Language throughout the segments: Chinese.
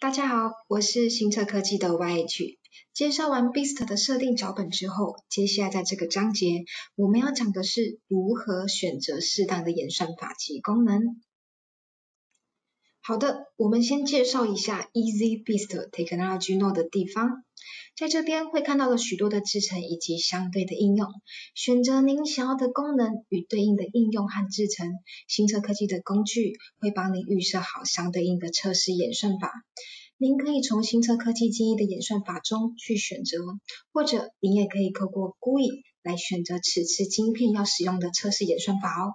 大家好，我是新策科技的 YH。介绍完 Beast 的设定脚本之后，接下来在这个章节我们要讲的是如何选择适当的演算法及功能。好的，我们先介绍一下 Easy Beast Technology Node 的地方。在这边会看到了许多的制程以及相对的应用，选择您想要的功能与对应的应用和制程。新车科技的工具会帮您预设好相对应的测试演算法，您可以从新车科技建议的演算法中去选择，或者您也可以透过 GUI 来选择此次晶片要使用的测试演算法哦。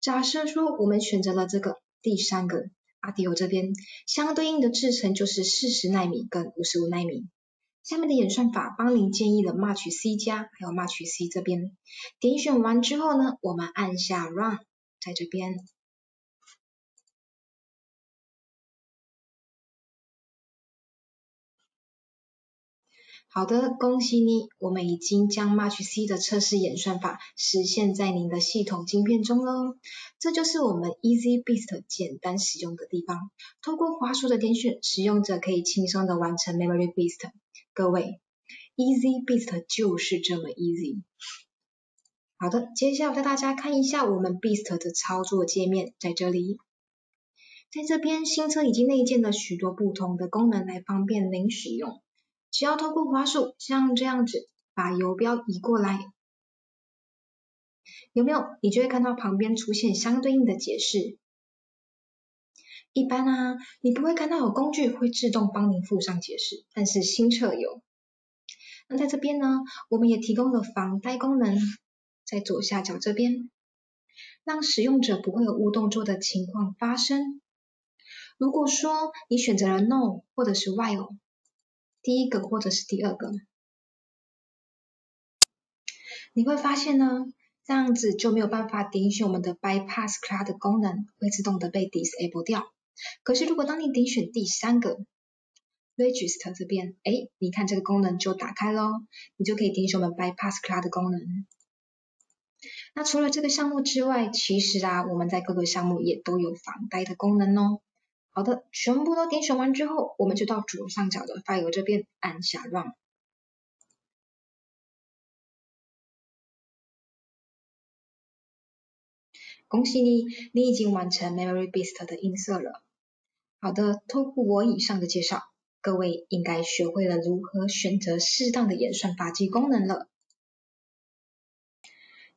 假设说我们选择了这个第三个 ADIO 这边，相对应的制程就是四十纳米跟五十五纳米。下面的演算法帮您建议了 Match C 加，还有 Match C 这边，点选完之后呢，我们按下 Run，在这边。好的，恭喜你，我们已经将 Match C 的测试演算法实现在您的系统晶片中喽。这就是我们 Easy Beast 简单使用的地方。通过滑鼠的点选，使用者可以轻松的完成 Memory Beast。各位，Easy Beast 就是这么 easy。好的，接下来带大家看一下我们 Beast 的操作界面，在这里，在这边新车已经内建了许多不同的功能来方便您使用。只要透过滑鼠像这样子把游标移过来，有没有？你就会看到旁边出现相对应的解释。一般啊，你不会看到有工具会自动帮您附上解释，但是新车有。那在这边呢，我们也提供了防呆功能，在左下角这边，让使用者不会有误动作的情况发生。如果说你选择了 No 或者是 While。第一个或者是第二个，你会发现呢，这样子就没有办法点选我们的 Bypass Cloud 功能，会自动的被 Disable 掉。可是如果当你点选第三个 Register 这边，哎，你看这个功能就打开喽，你就可以点选我们 Bypass Cloud 的功能。那除了这个项目之外，其实啊，我们在各个项目也都有防呆的功能哦。好的，全部都点选完之后，我们就到左上角的 File 这边按下 Run。恭喜你，你已经完成 Memory Beast 的音色了。好的，透过我以上的介绍，各位应该学会了如何选择适当的演算法及功能了。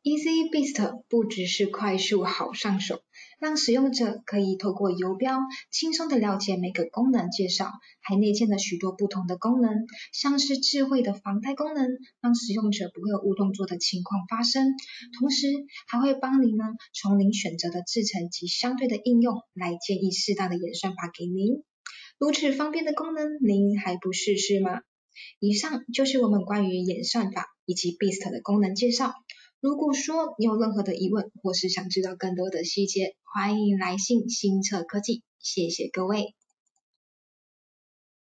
Easy Beast 不只是快速好上手。让使用者可以透过游标轻松的了解每个功能介绍，还内建了许多不同的功能，像是智慧的防呆功能，让使用者不会有误动作的情况发生。同时还会帮您呢从您选择的制程及相对的应用来建议适当的演算法给您。如此方便的功能，您还不试试吗？以上就是我们关于演算法以及 Beast 的功能介绍。如果说你有任何的疑问，或是想知道更多的细节，欢迎来信新策科技。谢谢各位。